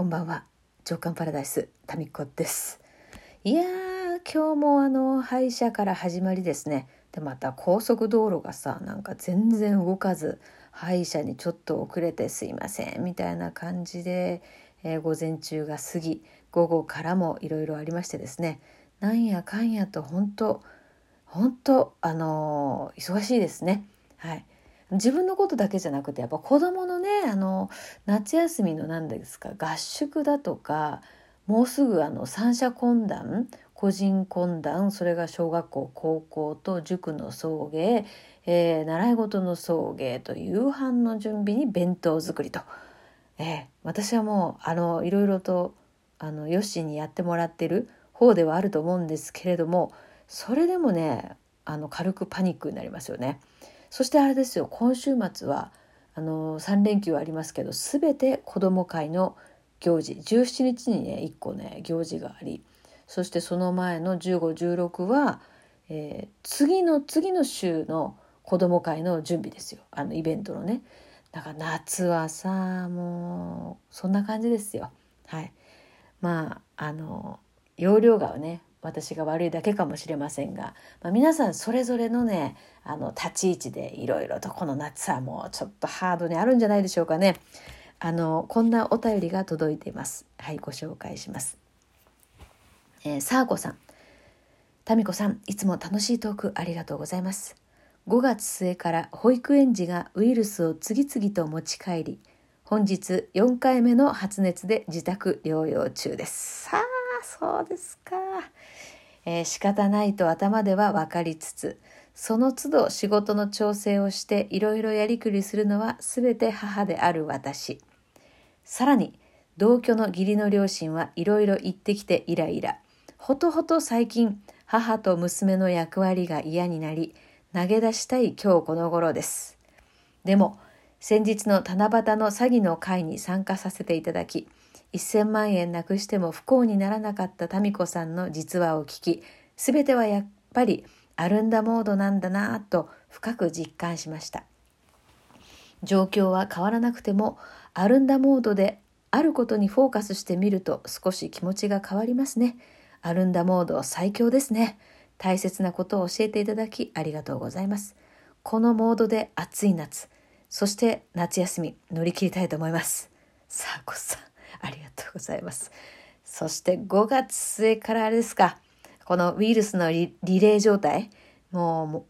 こんばんは。上官パラダイスタミコです。いやー今日もあの歯医者から始まりですね。でまた高速道路がさなんか全然動かず歯医者にちょっと遅れてすいませんみたいな感じで、えー、午前中が過ぎ午後からもいろいろありましてですね。なんやかんやと本当本当あのー、忙しいですね。はい。自分のことだけじゃなくてやっぱ子どものねあの夏休みの何ですか合宿だとかもうすぐあの三者懇談個人懇談それが小学校高校と塾の送迎、えー、習い事の送迎と夕飯の準備に弁当作りと、えー、私はもうあのいろいろとあのヨッシーにやってもらってる方ではあると思うんですけれどもそれでもねあの軽くパニックになりますよね。そしてあれですよ今週末はあの3連休ありますけど全て子ども会の行事17日にね1個ね行事がありそしてその前の1516は、えー、次の次の週の子ども会の準備ですよ。あのイベントのね。だから夏はさもうそんな感じですよ。はい。まああの容量がね私が悪いだけかもしれませんが、まあ、皆さんそれぞれのねあの立ち位置でいろいろとこの夏はもうちょっとハードにあるんじゃないでしょうかね。あのこんなお便りが届いています。はいご紹介します。えー、さあこさん、タミコさんいつも楽しいトークありがとうございます。5月末から保育園児がウイルスを次々と持ち帰り本日4回目の発熱で自宅療養中です。さあそうですか。えー、仕方ないと頭では分かりつつ、その都度仕事の調整をしていろいろやりくりするのは全て母である私。さらに、同居の義理の両親はいろいろ言ってきてイライラ。ほとほと最近、母と娘の役割が嫌になり、投げ出したい今日この頃です。でも、先日の七夕の詐欺の会に参加させていただき、1000万円なくしても不幸にならなかった民子さんの実話を聞き、すべてはやっぱりアルンダモードなんだなぁと深く実感しました。状況は変わらなくても、アルンダモードであることにフォーカスしてみると少し気持ちが変わりますね。アルンダモード最強ですね。大切なことを教えていただきありがとうございます。このモードで暑い夏、そして夏休み乗り切りたいと思います。さあこさん。ありがとうございます。そして5月末からあれですか、このウイルスのリレー状態、も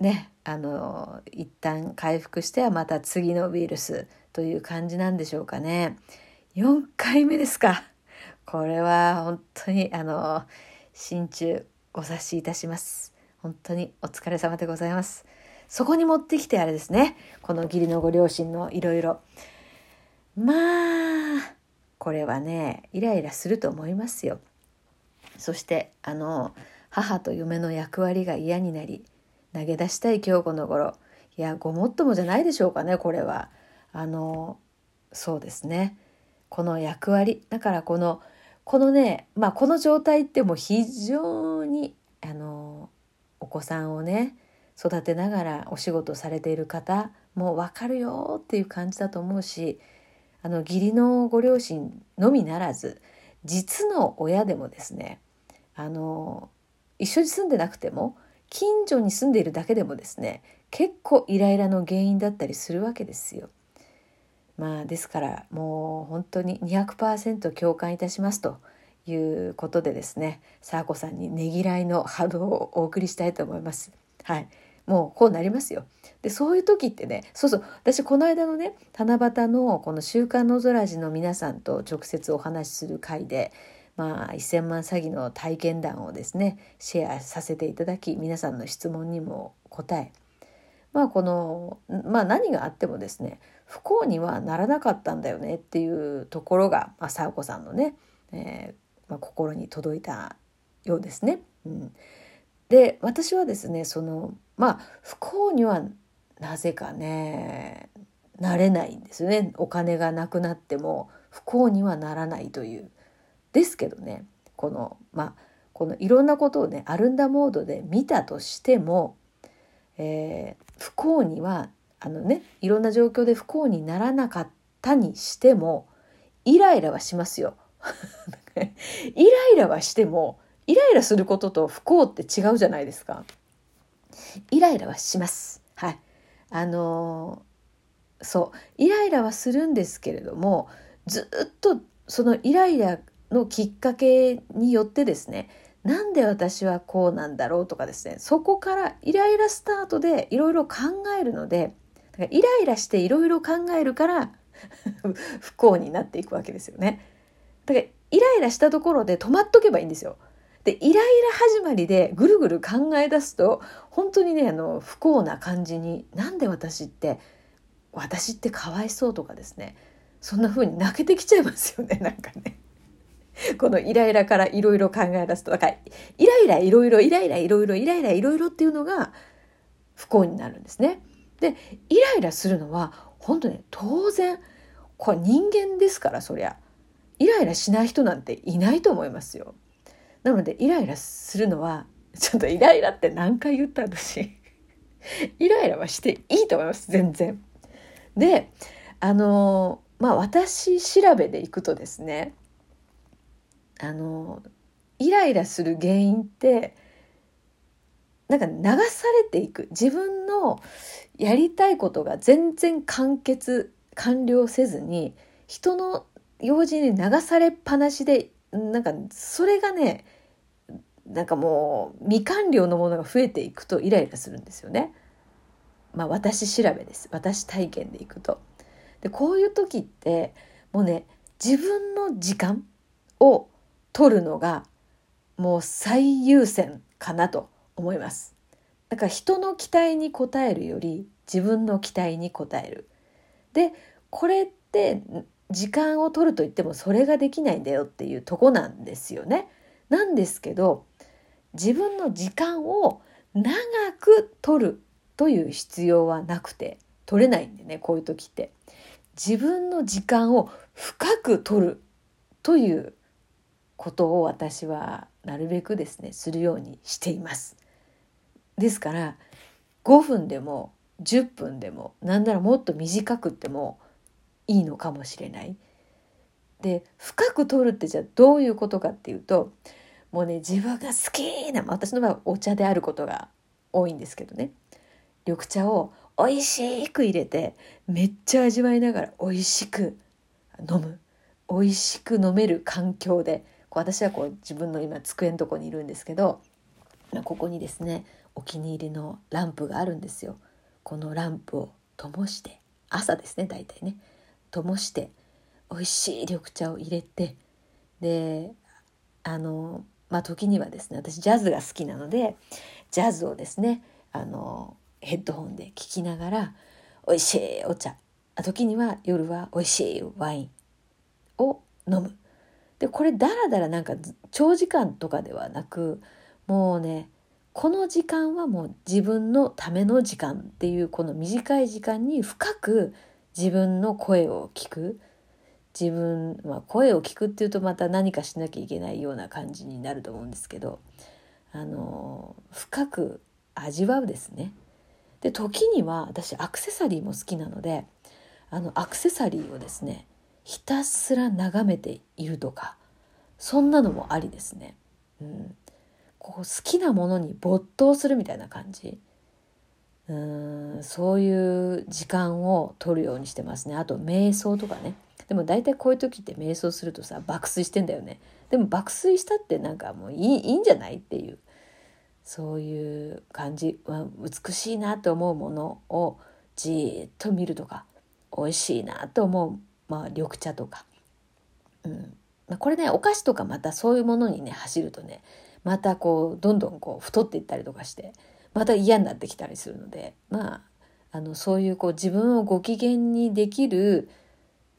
うね、あの、一旦回復してはまた次のウイルスという感じなんでしょうかね。4回目ですか。これは本当に、あの、心中ご察しいたします。本当にお疲れ様でございます。そこに持ってきてあれですね。この義理のご両親のいろいろ。まあ、これはねイライラすると思いますよ。そしてあの母と嫁の役割が嫌になり投げ出したい今日この頃いやごもっともじゃないでしょうかねこれは。あのそうですねこの役割だからこのこのねまあこの状態ってもう非常にあのお子さんをね育てながらお仕事されている方も分かるよっていう感じだと思うしあの義理のご両親のみならず実の親でもですねあの一緒に住んでなくても近所に住んでいるだけでもですね結構イライラの原因だったりするわけですよ。まあですからもう本当に200%共感いたしますということでですねさあこさんにねぎらいの波動をお送りしたいと思います。はい、もうこうなりますよ。でそういう時ってねそうそう私この間のね七夕のこの「週刊の空寺」の皆さんと直接お話しする回で、まあ、1,000万詐欺の体験談をですねシェアさせていただき皆さんの質問にも答えまあこのまあ何があってもですね不幸にはならなかったんだよねっていうところが、まあ、佐和子さんのね、えーまあ、心に届いたようですね。うん、で私はですねそのまあ不幸にはなぜかねなれないんですよねお金がなくなっても不幸にはならないというですけどねこのまあこのいろんなことをねアルンダモードで見たとしても、えー、不幸にはあのねいろんな状況で不幸にならなかったにしてもイライラはしますよ。イライラはしてもイライラすることと不幸って違うじゃないですか。イライラはします。はい。あのー、そうイライラはするんですけれどもずっとそのイライラのきっかけによってですねなんで私はこうなんだろうとかですねそこからイライラスタートでいろいろ考えるのでだからイライラしていろいろ考えるから 不幸になっていくわけですよね。だからイライラしたところで止まっとけばいいんですよ。でイライラ始まりでぐるぐる考え出すと本当にねあの不幸な感じになんで私って私ってかわいそうとかですねそんな風に泣けてきちゃいますよね なんかね。このイライラからいろいろ考え出すとだからイライラいろいろイライラいろいろイライラいろいろっていうのが不幸になるんですね。でイライラするのは本当ね当然これ人間ですからそりゃイライラしない人なんていないと思いますよ。なのでイライラするのはちょっとイライラって何回言った私イライラはしていいと思います全然。であのまあ私調べでいくとですねあのイライラする原因ってなんか流されていく自分のやりたいことが全然完結完了せずに人の用事に流されっぱなしでなんかそれがねなんかもう未完了のものが増えていくとイライラするんですよね。まあ私調べです私体験でいくと。でこういう時ってもうね自分の時間を取るのがもう最優先かなと思います。だから人の期待に応えるより自分の期待に応える。でこれって時間を取ると言ってもそれができないんだよっていうとこなんですよね。なんですけど自分の時間を長く取るという必要はなくて取れないんでねこういう時って自分の時間を深く取るということを私はなるべくですねするようにしていますですから5分でも10分でもなんならもっと短くってもいいのかもしれない。で深く取るってじゃあどういうことかっていうともうね自分が好きな私の場合はお茶であることが多いんですけどね緑茶を美味しく入れてめっちゃ味わいながら美味しく飲む美味しく飲める環境でこう私はこう自分の今机のとこにいるんですけどここにですねお気に入りのランプがあるんですよ。このランプを灯して朝ですね大体ね灯して美味しい緑茶を入れてであのまあ時にはですね私ジャズが好きなのでジャズをですねあのヘッドホンで聴きながら美味しいお茶時には夜は美味しいワインを飲む。でこれだらだらなんか長時間とかではなくもうねこの時間はもう自分のための時間っていうこの短い時間に深く自分の声を聞く自分、まあ、声を聞くっていうとまた何かしなきゃいけないような感じになると思うんですけどあの深く味わうですね。で時には私アクセサリーも好きなのであのアクセサリーをですねひたすら眺めているとかそんなのもありですね。うん、こう好きなものに没頭するみたいな感じうんそういう時間を取るようにしてますね。あと瞑想とかね。でも大体こういう時って瞑想するとさ爆睡してんだよね。でも爆睡したってなんかもういいいいんじゃないっていう。そういう感じ、まあ、美しいなと思うものをじっと見るとか美味しいなと思う、まあ、緑茶とか、うん。まあ、これねお菓子とかまたそういうものにね走るとねまたこうどんどんこう太っていったりとかしてまた嫌になってきたりするのでまああのそういうこう自分をご機嫌にできる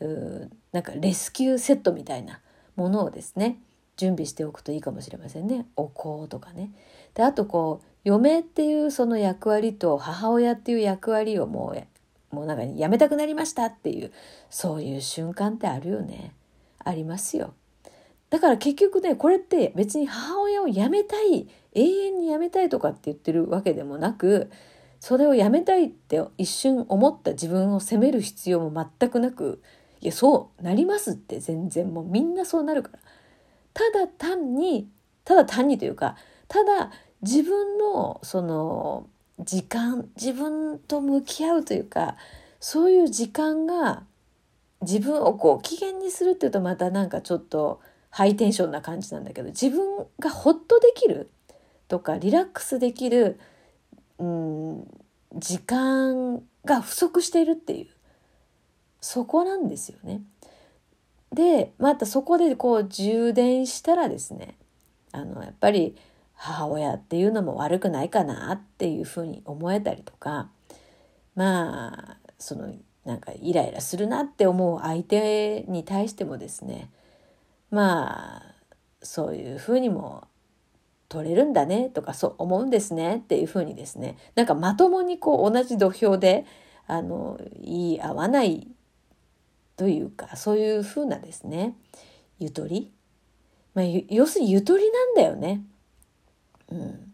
うなんかレスキューセットみたいなものをですね準備しておくといいかもしれませんねお香とかね。であとこう嫁っていうその役割と母親っていう役割をもうもうなんかやめたくなりましたっていうそういう瞬間ってあるよねありますよ。だから結局ねこれって別に母親を辞めたい永遠に辞めたいとかって言ってるわけでもなくそれをやめたいって一瞬思った自分を責める必要も全くなくいやそうなりますって全然もうみんなそうなるから。ただ単にただ単にというかただ自分のその時間自分と向き合うというかそういう時間が自分をこう機嫌にするっていうとまたなんかちょっとハイテンションな感じなんだけど自分がホッとできるとかリラックスできる、うん、時間が不足しているっていうそこなんですよね。でまたそこでこう充電したらですねあのやっぱり母親っていうのも悪くないかなっていうふうに思えたりとかまあそのなんかイライラするなって思う相手に対してもですねまあそういうふうにも取れるんだねとかそう思うんですねっていうふうにですねなんかまともにこう同じ土俵であの言い合わないというかそういうふうなですねゆとり、まあ、要するにゆとりなんだよね。うん、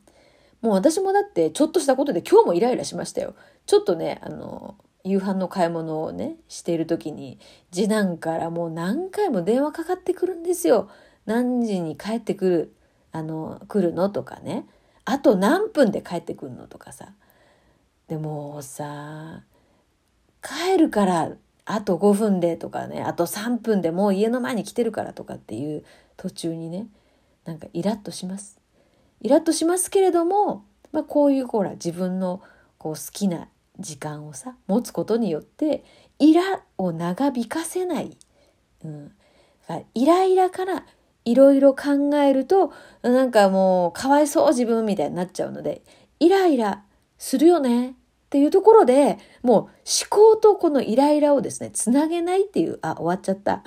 もう私もだってちょっとしたことで今日もイライラしましたよ。ちょっとねあの夕飯の買い物をねしている時に次男からもう何回も電話かかってくるんですよ。何時に帰ってくるあの来るのとかね。あと何分で帰ってくるのとかさ。でもさ帰るからあと5分でとかね。あと3分でもう家の前に来てるからとかっていう途中にねなんかイラッとします。イラッとしますけれども、まあ、こういうほら自分のこう好きな時間をさ持つことによってイラを長引かせない、うん、イライラからいろいろ考えるとなんかもうかわいそう自分みたいになっちゃうのでイライラするよねっていうところでもう思考とこのイライラをですねつなげないっていうあ終わっちゃった。